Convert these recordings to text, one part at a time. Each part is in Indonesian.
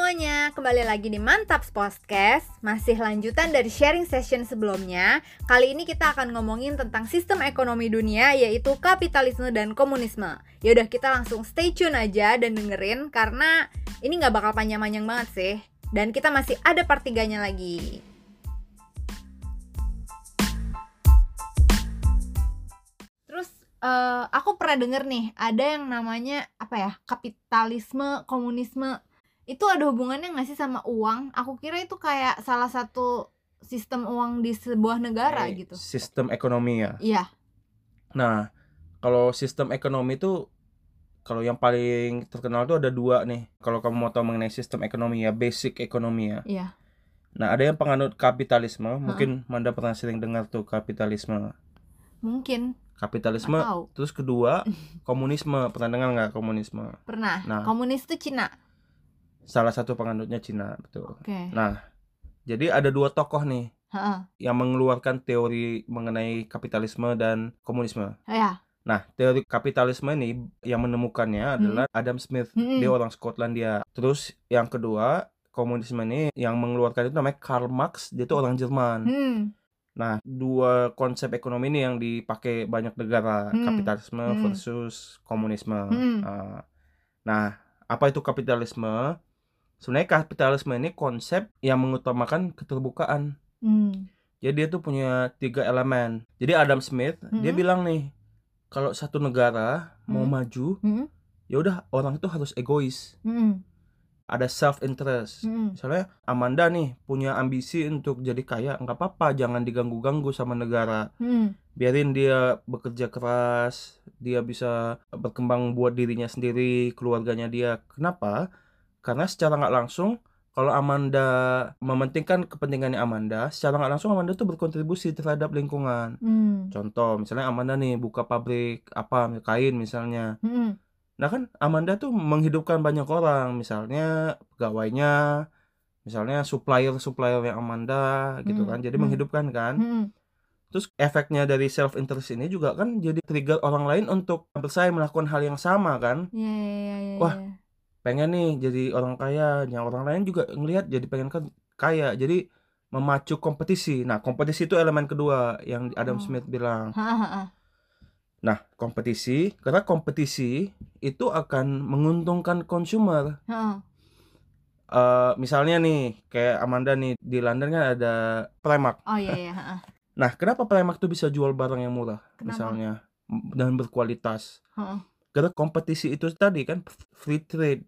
semuanya, kembali lagi di Mantaps Podcast Masih lanjutan dari sharing session sebelumnya. Kali ini kita akan ngomongin tentang sistem ekonomi dunia yaitu kapitalisme dan komunisme. Yaudah kita langsung stay tune aja dan dengerin Karena ini nggak bakal panjang-panjang banget sih. Dan kita masih ada part 3 lagi. Terus eh, aku pernah denger nih ada yang namanya apa ya kapitalisme komunisme itu ada hubungannya nggak sih sama uang? Aku kira itu kayak salah satu sistem uang di sebuah negara Eh, gitu. Sistem ekonomi ya. Iya. Nah, kalau sistem ekonomi itu kalau yang paling terkenal tuh ada dua nih. Kalau kamu mau tahu mengenai sistem ekonomi ya, basic ekonomi ya. Iya. Nah, ada yang penganut kapitalisme. Mungkin Manda pernah sering dengar tuh kapitalisme. Mungkin Kapitalisme. Terus kedua, komunisme. Pernah dengar nggak komunisme? Pernah. Nah. Komunis itu Cina. Salah satu penganutnya Cina, betul. Oke. Nah, jadi ada dua tokoh nih Heeh. yang mengeluarkan teori mengenai kapitalisme dan komunisme. Ya. Nah, teori kapitalisme ini yang menemukannya adalah Adam Smith. Mm-mm. Dia orang Skotlandia. Terus yang kedua, komunisme ini yang mengeluarkan itu namanya Karl Marx. Dia itu orang Jerman. Hmm. Nah, dua konsep ekonomi ini yang dipakai banyak negara, Hmm. kapitalisme Hmm. versus komunisme. Hmm. Ah, Nah, apa itu kapitalisme? Sebenarnya kapitalisme ini konsep yang mengutamakan keterbukaan. Hmm. Jadi dia tuh punya tiga elemen. Jadi Adam Smith dia Mhm. bilang nih, kalau satu negara mau Mhm. maju, Hmm. ya udah orang itu harus egois, Hmm. ada self interest. Hmm. Misalnya Amanda nih punya ambisi untuk jadi kaya, nggak apa-apa, jangan diganggu-ganggu sama negara. Hmm. Biarin dia bekerja keras, dia bisa berkembang buat dirinya sendiri, keluarganya dia. Kenapa? Karena secara nggak langsung kalau Amanda mementingkan kepentingannya Amanda, secara nggak langsung Amanda tuh berkontribusi terhadap lingkungan. Hmm. Contoh, misalnya Amanda nih buka pabrik apa kain misalnya. Hmm. Nah kan Amanda tuh menghidupkan banyak orang, misalnya pegawainya, misalnya supplier-supplier yang Amanda gitu Hmm, kan. Jadi hmm. menghidupkan kan. Hmm. Terus efeknya dari self interest ini juga kan jadi trigger orang lain untuk bersaing melakukan hal yang sama kan. Ya, ya, ya, ya, Wah. Pengen nih jadi orang kaya, yang orang lain juga ngelihat jadi pengen kan kaya. Jadi memacu kompetisi. Nah, kompetisi itu elemen kedua yang Adam Oh. Smith bilang. Ha, ha, ha. Nah, kompetisi, karena kompetisi itu akan menguntungkan konsumer. Ha. Eh, misalnya nih, kayak Amanda nih di London kan ada Primark. Oh iya ya. ha. Nah, kenapa Primark tuh bisa jual barang yang murah, Kenapa? misalnya dan berkualitas? Ha. Karena kompetisi itu tadi kan free trade.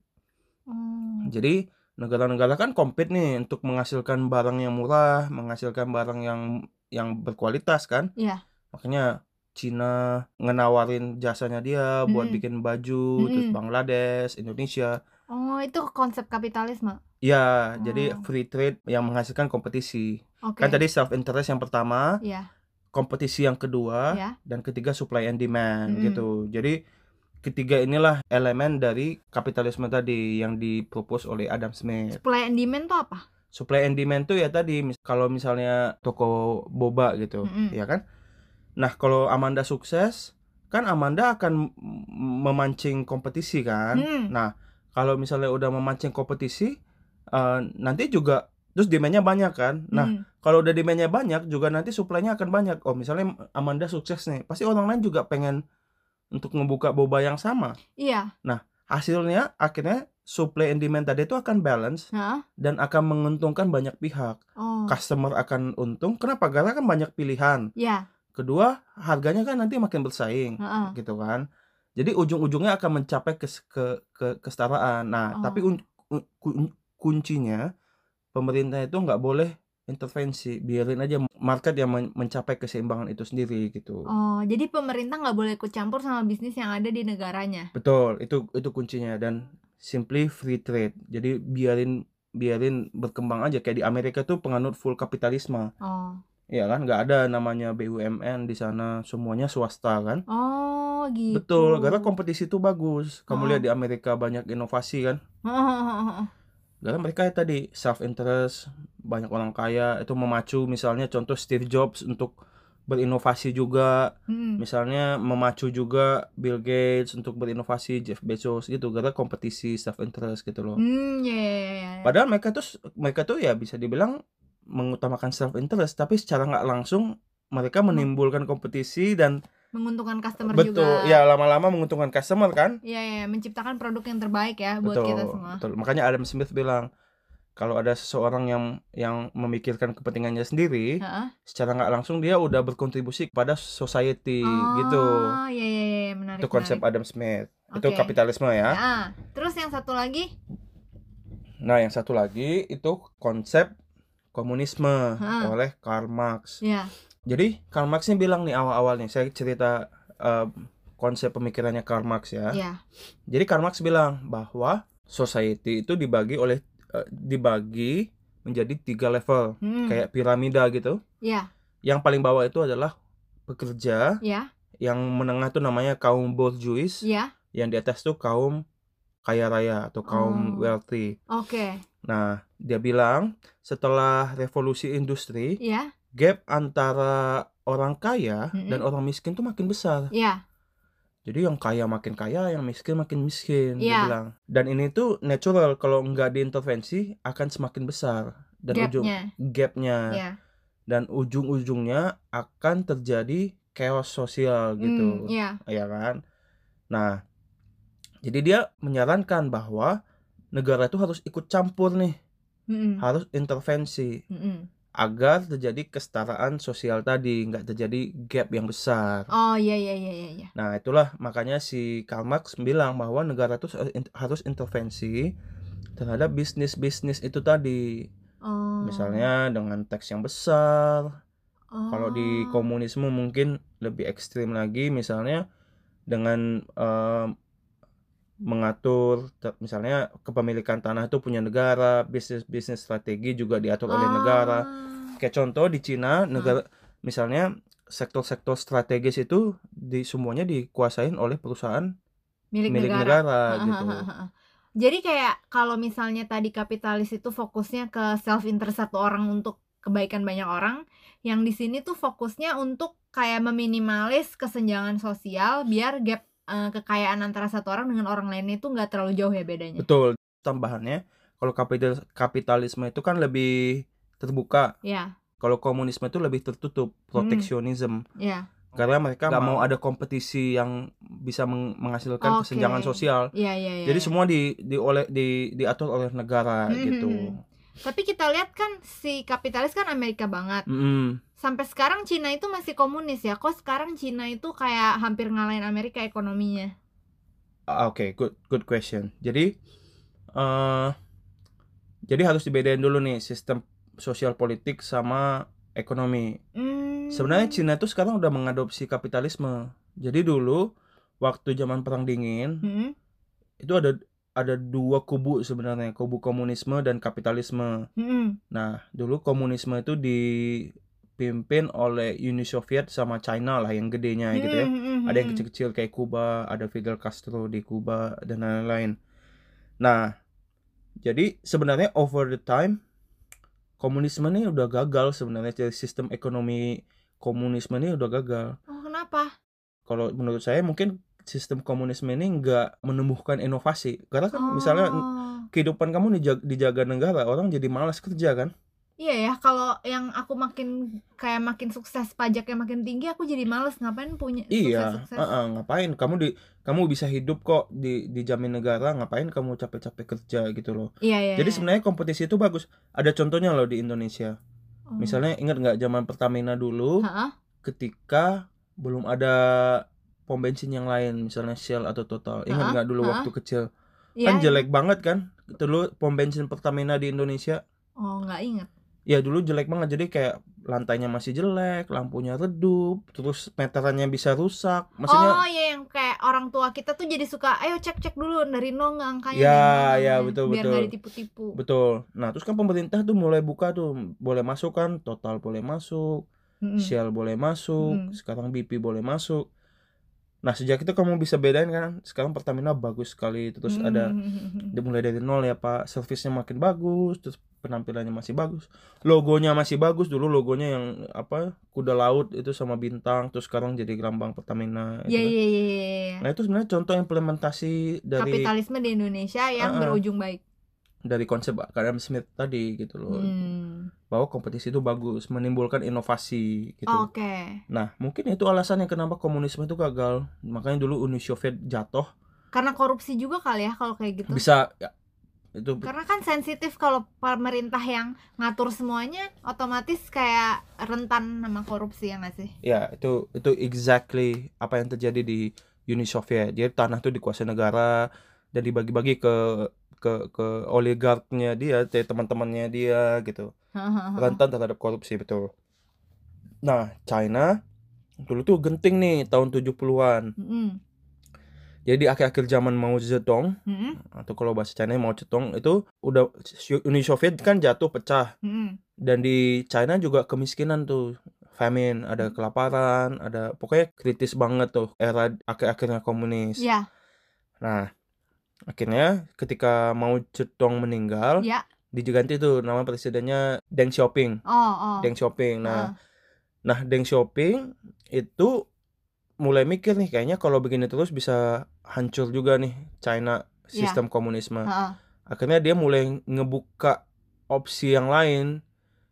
Hmm. Jadi negara-negara kan compete nih untuk menghasilkan barang yang murah, menghasilkan barang yang yang berkualitas kan. Iya. Makanya Cina ngenawarin jasanya dia buat Mm-mm. bikin baju, terus Mm-mm. Bangladesh, Indonesia. Oh, itu konsep kapitalisme. Ya, jadi Oh. free trade yang menghasilkan kompetisi. Oke. Kan tadi self interest yang pertama, Iya, kompetisi yang kedua, ya. dan ketiga supply and demand Mm-mm. gitu. Jadi ketiga inilah elemen dari kapitalisme tadi yang dipropose oleh Adam Smith. Supply and demand tuh apa? Supply and demand tuh ya tadi mis- kalau misalnya toko boba gitu, Mm-mm. ya kan? Nah, kalau Amanda sukses, kan Amanda akan memancing kompetisi kan? Hmm. Nah, kalau misalnya udah memancing kompetisi, eh, nanti juga terus demandnya banyak kan? Nah, Hmm. kalau udah demandnya banyak juga nanti supply-nya akan banyak. Oh, misalnya Amanda sukses nih, pasti orang lain juga pengen untuk ngebuka boba yang sama. Iya. Hasilnya akhirnya supply and demand tadi itu akan balance Hah? dan akan menguntungkan banyak pihak. Oh. Customer akan untung. Kenapa? Karena kan banyak pilihan. Ya. Kedua, harganya kan nanti makin bersaing, Heeh. gitu kan. Jadi ujung-ujungnya akan mencapai ke ke, ke kesetaraan. Nah, Oh. tapi un- un- kun- kuncinya pemerintah itu nggak boleh intervensi, biarin aja market yang men- mencapai keseimbangan itu sendiri gitu. Oh, jadi pemerintah nggak boleh ikut campur sama bisnis yang ada di negaranya. Betul, itu itu kuncinya dan simply free trade. Jadi biarin biarin berkembang aja kayak di Amerika tuh penganut full kapitalisme. Oh. Ya kan, nggak ada namanya BUMN di sana, semuanya swasta kan. Oh, gitu. Betul, karena kompetisi itu bagus. Kamu Oh. lihat di Amerika banyak inovasi kan. Heeh. Karena mereka ya tadi self interest, banyak orang kaya itu memacu misalnya contoh Steve Jobs untuk berinovasi juga Mm. misalnya memacu juga Bill Gates untuk berinovasi Jeff Bezos gitu karena kompetisi self interest gitu loh Hmm, ya, ya, ya, ya. padahal mereka tuh mereka tuh ya bisa dibilang mengutamakan self interest tapi secara nggak langsung mereka menimbulkan kompetisi dan menguntungkan customer betul juga. ya lama-lama menguntungkan customer kan Iya, iya, menciptakan produk yang terbaik ya buat betul kita semua. betul makanya Adam Smith bilang kalau ada seseorang yang yang memikirkan kepentingannya sendiri Heeh. secara nggak langsung dia udah berkontribusi kepada society gitu Oh, iya, iya, iya, menarik. itu konsep menarik. Adam Smith itu Oke. kapitalisme ya Ah, terus yang satu lagi? nah yang satu lagi itu konsep komunisme Ha. oleh Karl Marx Ya. Jadi Karl Marx ini bilang nih awal-awalnya saya cerita eh, konsep pemikirannya Karl Marx ya Ya. jadi Karl Marx bilang bahwa society itu dibagi oleh eh, dibagi menjadi tiga level Hmm. kayak piramida gitu Ya, yang paling bawah itu adalah pekerja ya, yang menengah tuh namanya kaum bourgeois ya. yang di atas tuh kaum kaya raya atau kaum Oh. wealthy Oke. nah dia bilang setelah revolusi industri Ya, gap antara orang kaya Mm-mm. dan orang miskin tuh makin besar ya. jadi yang kaya makin kaya yang miskin makin miskin dia Iya. bilang dan ini tuh natural kalau nggak diintervensi akan semakin besar dan ujung Gapnya. gapnya Ya. dan ujung-ujungnya akan terjadi chaos sosial gitu Hmm, ya. ya kan nah jadi dia menyarankan bahwa negara itu harus ikut campur nih Mm-mm. harus intervensi Mm-mm. Agar terjadi kesetaraan sosial tadi nggak terjadi gap yang besar Oh, iya, iya, iya, iya, iya. nah itulah makanya si Karl Marx bilang bahwa negara itu harus intervensi terhadap bisnis bisnis itu tadi Oh. misalnya dengan teks yang besar Kalau di Oh. komunisme mungkin lebih ekstrim lagi, misalnya dengan em, mengatur, misalnya kepemilikan tanah itu punya negara, bisnis bisnis strategi juga diatur oleh negara. Ah. Kayak contoh di Cina, negara misalnya sektor-sektor strategis itu di semuanya dikuasain oleh perusahaan milik, milik negara. negara, Ha, ha, gitu. ha, ha, ha. Jadi kayak kalau misalnya tadi kapitalis itu fokusnya ke self interest satu orang untuk kebaikan banyak orang, yang di sini tuh fokusnya untuk kayak meminimalis kesenjangan sosial biar gap eh, kekayaan antara satu orang dengan orang lainnya itu nggak terlalu jauh ya bedanya. Betul. Tambahannya, kalau kapital kapitalisme itu kan lebih terbuka, Ya, kalau komunisme itu lebih tertutup, proteksionisme. ya, karena mereka nggak mau ada kompetisi yang bisa meng- menghasilkan Oke. kesenjangan sosial. iya, iya, iya. Jadi iya. semua di di oleh di diatur oleh negara Hmm, gitu. hmm, hmm. Tapi kita lihat kan si kapitalis kan Amerika banget. Mm-mm. Sampai sekarang Cina itu masih komunis ya. Kok sekarang Cina itu kayak hampir ngalahin Amerika ekonominya? Ah, Oke, good good question. Jadi eh jadi harus dibedain dulu nih sistem sosial politik sama ekonomi. Hmm. Sebenarnya Cina itu sekarang udah mengadopsi kapitalisme. Jadi dulu waktu zaman perang dingin Hmm. itu ada ada dua kubu sebenarnya, kubu komunisme dan kapitalisme. Hmm. Nah, dulu komunisme itu dipimpin oleh Uni Soviet sama China lah yang gedenya gitu ya. Hmm, Ada yang kecil-kecil kayak Kuba, ada Fidel Castro di Kuba dan lain-lain. Nah, jadi sebenarnya over the time komunisme ini udah gagal sebenarnya dari sistem ekonomi komunisme ini udah gagal. Oh, kenapa? Kalau menurut saya mungkin sistem komunisme ini nggak menumbuhkan inovasi. Karena kan Oh. misalnya kehidupan kamu dijaga, dijaga negara, orang jadi malas kerja kan? Iya ya, kalau yang aku makin kayak makin sukses pajaknya makin tinggi, aku jadi males ngapain punya Iya, sukses-sukses. heeh, ngapain kamu di kamu bisa hidup kok di dijamin negara, ngapain kamu capek-capek kerja gitu loh. Iya, iya. Jadi iya. sebenarnya kompetisi itu bagus. Ada contohnya loh di Indonesia. Oh. Misalnya ingat nggak zaman Pertamina dulu, Heeh. ketika belum ada pom bensin yang lain, misalnya Shell atau Total. Ingat nggak dulu ha-ha. waktu kecil? Iya, Kan iya. jelek banget kan? Dulu pom bensin Pertamina di Indonesia. Oh, nggak inget. Ya dulu jelek banget. Jadi kayak lantainya masih jelek, lampunya redup, terus meterannya bisa rusak. Maksudnya oh iya yang kayak orang tua kita tuh jadi suka ayo cek cek dulu dari nol angkanya Ya, ya, betul, biar betul. nggak ditipu-tipu Betul. Nah, terus kan pemerintah tuh mulai buka tuh, boleh masuk kan, Total boleh masuk, Mm-mm. Shell boleh masuk, Mm-mm. sekarang BP boleh masuk. Nah sejak itu kamu bisa bedain kan sekarang Pertamina bagus sekali terus ada Hmm. dia mulai dari nol ya Pak servisnya makin bagus terus penampilannya masih bagus logonya masih bagus dulu logonya yang apa kuda laut itu sama bintang terus sekarang jadi lambang Pertamina Iya itu kan. iya iya iya. Nah itu sebenarnya contoh implementasi dari Kapitalisme di Indonesia yang Uh-uh. berujung baik. dari konsep Adam Smith tadi gitu loh Hmm. Bahwa kompetisi itu bagus menimbulkan inovasi gitu. Oke. Nah mungkin itu alasannya kenapa komunisme itu gagal makanya dulu Uni Soviet jatuh Karena korupsi juga kali ya kalau kayak gitu. bisa ya, itu Karena kan sensitif kalau pemerintah yang ngatur semuanya otomatis kayak rentan sama korupsi ya nggak sih? ya itu itu exactly apa yang terjadi di Uni Soviet jadi tanah itu dikuasai negara dan dibagi-bagi ke ke ke oligarknya dia te- teman-temannya dia gitu. Rentan terhadap korupsi betul. Nah China dulu tuh genting nih tahun 70-an Mm-mm. jadi di akhir-akhir zaman Mao Zedong Mm-mm. atau kalau bahasa China Mao Zedong itu udah Uni Soviet kan jatuh pecah. Mm-mm. dan di China juga kemiskinan tuh. Famine ada kelaparan ada pokoknya kritis banget tuh era akhir-akhirnya komunis. Ya, nah akhirnya ketika Mao Zedong meninggal ya. diganti tuh nama presidennya Deng Xiaoping Oh, oh. Deng Xiaoping nah Heeh. nah Deng Xiaoping itu mulai mikir nih kayaknya kalau begini terus bisa hancur juga nih China Iya. sistem komunisme Heeh. akhirnya dia mulai ngebuka opsi yang lain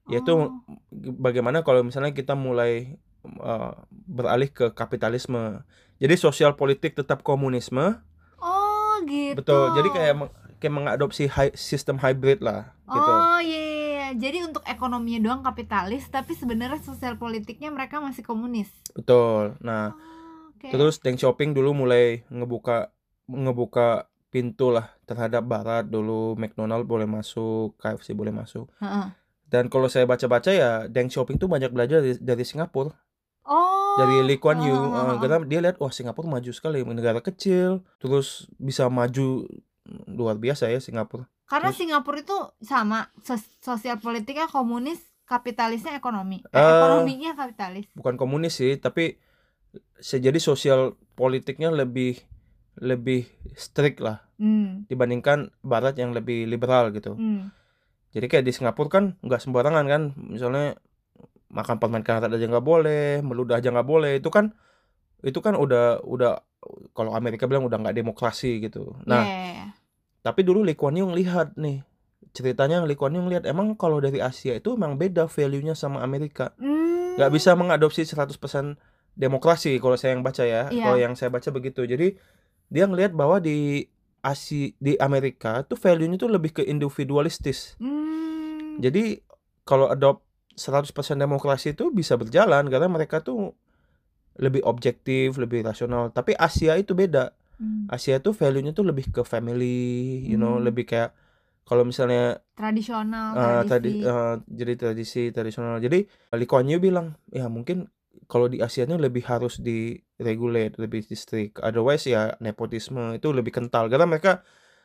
yaitu Oh. bagaimana kalau misalnya kita mulai uh, beralih ke kapitalisme jadi sosial politik tetap komunisme gitu. betul jadi kayak meng- kayak mengadopsi hi- sistem hybrid lah gitu Oh iya, iya, iya. Jadi untuk ekonominya doang kapitalis, tapi sebenarnya sosial politiknya mereka masih komunis. betul nah Oh, oke. terus Deng Xiaoping dulu mulai ngebuka ngebuka pintu lah terhadap barat dulu McDonald boleh masuk KFC boleh masuk Heeh. dan kalau saya baca-baca ya Deng Xiaoping tuh banyak belajar dari, dari Singapura Oh. Dari Lee Kuan Yew eh, heeh. karena dia lihat wah Singapura maju sekali negara kecil terus bisa maju luar biasa ya Singapura Karena terus- Singapura itu sama sos- sosial politiknya komunis, kapitalisnya ekonomi. Eh, Eh, ekonominya kapitalis. bukan komunis sih tapi se- jadi sosial politiknya lebih lebih strict lah Hmm. dibandingkan Barat yang lebih liberal gitu Hmm. jadi kayak di Singapura kan nggak sembarangan kan misalnya makan permen karet aja nggak boleh meludah aja nggak boleh itu kan itu kan udah udah kalau Amerika bilang udah nggak demokrasi gitu nah iya. Tapi dulu Lee Kuan Yew lihat nih ceritanya Lee Kuan Yew lihat emang kalau dari Asia itu emang beda value-nya sama Amerika. Hmm. Nggak bisa mengadopsi 100% demokrasi kalau saya yang baca ya. Iya. Kalau yang saya baca begitu. Jadi dia ngelihat bahwa di Asia di Amerika tuh value-nya tuh lebih ke individualistis. Hmm. Jadi kalau adopt 100% demokrasi itu bisa berjalan karena mereka tuh lebih objektif, lebih rasional. Tapi Asia itu beda. Hmm. Asia tuh value-nya tuh lebih ke family, you know, Hmm. lebih kayak kalau misalnya Tradisional, eh, tradisi. tadi eh, jadi tradisi tradisional. Jadi Lee Kuan Yew bilang, ya mungkin kalau di Asia ini lebih harus diregulate, lebih di strict. Otherwise ya nepotisme itu lebih kental karena mereka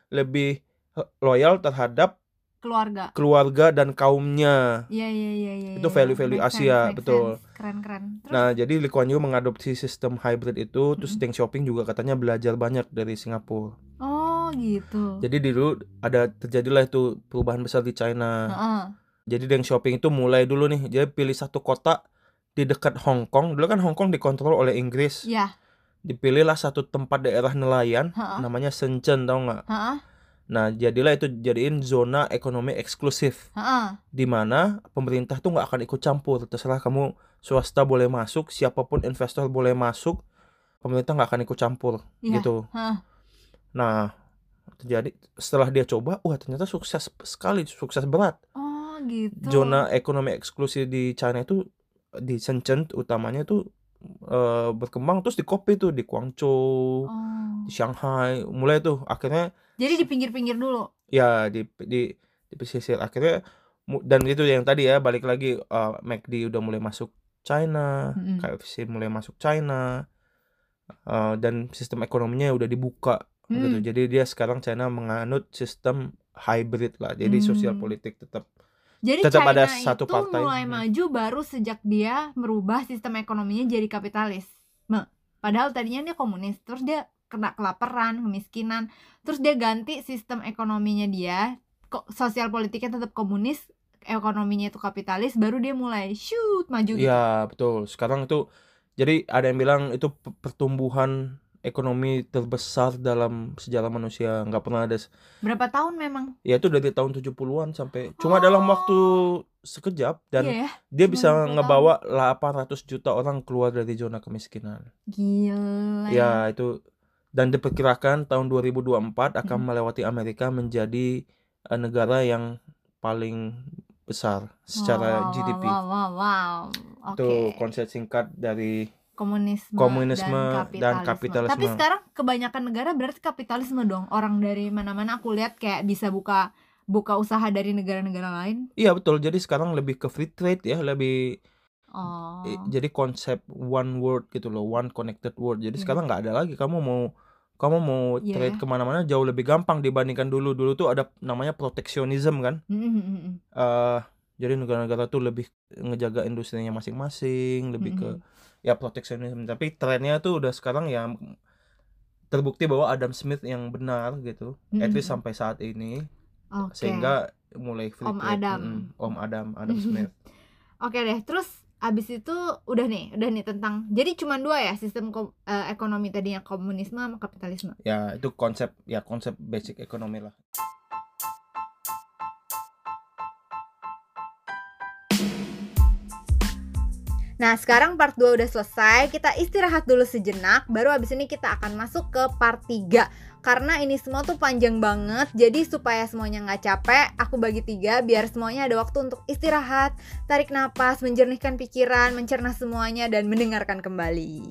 lebih eh, loyal terhadap keluarga. keluarga dan kaumnya. Iya iya iya iya. Itu iya. value-value Make Asia, make betul. sense. Keren keren. Terus Nah, jadi Lee Kuan Yew mengadopsi sistem hybrid itu, terus Mm-mm. Deng Xiaoping juga katanya belajar banyak dari Singapura. oh gitu. Jadi dulu ada terjadilah itu perubahan besar di China. Heeh. Jadi Deng Xiaoping itu mulai dulu nih, dia pilih satu kota di dekat Hong Kong. Dulu kan Hong Kong dikontrol oleh Inggris. Iya. Dipilihlah satu tempat daerah nelayan, Heeh. namanya Shenzhen, tau nggak? Heeh. Nah, jadilah itu jadiin zona ekonomi eksklusif, Heeh. di mana pemerintah tuh nggak akan ikut campur. Terserah kamu swasta boleh masuk, siapa pun investor boleh masuk, pemerintah nggak akan ikut campur, Iya. gitu. Heeh. Nah, terjadi setelah dia coba, wah ternyata sukses sekali, sukses berat. Oh gitu. zona ekonomi eksklusif di China itu di Shenzhen utamanya itu eh, berkembang terus di copy tuh di Guangzhou, Oh. di Shanghai, mulai tuh akhirnya Jadi di pinggir-pinggir dulu. ya di di di pesisir akhirnya dan itu yang tadi ya balik lagi eh, McD udah mulai masuk China, Mm-mm. KFC mulai masuk China eh, dan sistem ekonominya udah dibuka gitu. Hmm. Jadi dia sekarang China menganut sistem hybrid lah. Jadi sosial Hmm. politik tetap Jadi Tetap China ada satu itu partai. mulai Hmm. maju baru sejak dia merubah sistem ekonominya jadi kapitalis. Padahal tadinya dia komunis terus dia kena kelaparan kemiskinan terus dia ganti sistem ekonominya dia kok sosial politiknya tetap komunis ekonominya itu kapitalis baru dia mulai shoot maju gitu Iya, betul. Sekarang itu jadi ada yang bilang itu pe- pertumbuhan ekonomi terbesar dalam sejarah manusia. Nggak pernah ada. berapa tahun memang Ya itu dari tahun 70-an sampai cuma dalam waktu sekejap dan iya ya dia bisa 20 tahun. ngebawa 800 juta orang keluar dari zona kemiskinan. gila Ya, itu dan diperkirakan tahun 2024 akan Mm. melewati Amerika menjadi eh, negara yang paling besar secara Wow, GDP. wow wow wow Itu oke konsep singkat dari komunisme, komunisme dan dan kapitalisme. kapitalisme. Tapi sekarang kebanyakan negara berarti kapitalisme dong. Orang dari mana-mana aku lihat kayak bisa buka buka usaha dari negara-negara lain. Iya betul. Jadi sekarang lebih ke free trade ya, lebih Oh. jadi konsep one world gitu loh, one connected world. Jadi Hmm. sekarang nggak ada lagi kamu mau kamu mau Iya trade ke mana-mana jauh lebih gampang dibandingkan dulu. Dulu tuh ada namanya proteksionisme kan. Mm, mm, mm, mm. eh jadi negara-negara tuh lebih ngejaga industrinya masing-masing, lebih ke Mm-mm. Ya proteksionisme. Tapi trennya tuh udah sekarang ya terbukti bahwa Adam Smith yang benar gitu. At least sampai saat ini. Oke. Sehingga mulai free Om. Adam. Mm-mm. Om Adam, Adam Smith. Oke deh, terus abis itu udah nih, udah nih tentang jadi cuma dua ya sistem eh, ekonomi tadinya komunisme sama kapitalisme. ya itu konsep ya konsep basic ekonomi lah. Nah, sekarang part 2 udah selesai. Kita istirahat dulu sejenak, baru abis ini kita akan masuk ke part 3. Karena ini semua tuh panjang banget, jadi supaya semuanya nggak capek, aku bagi tiga biar semuanya ada waktu untuk istirahat, tarik napas, menjernihkan pikiran, mencerna semuanya, dan mendengarkan kembali.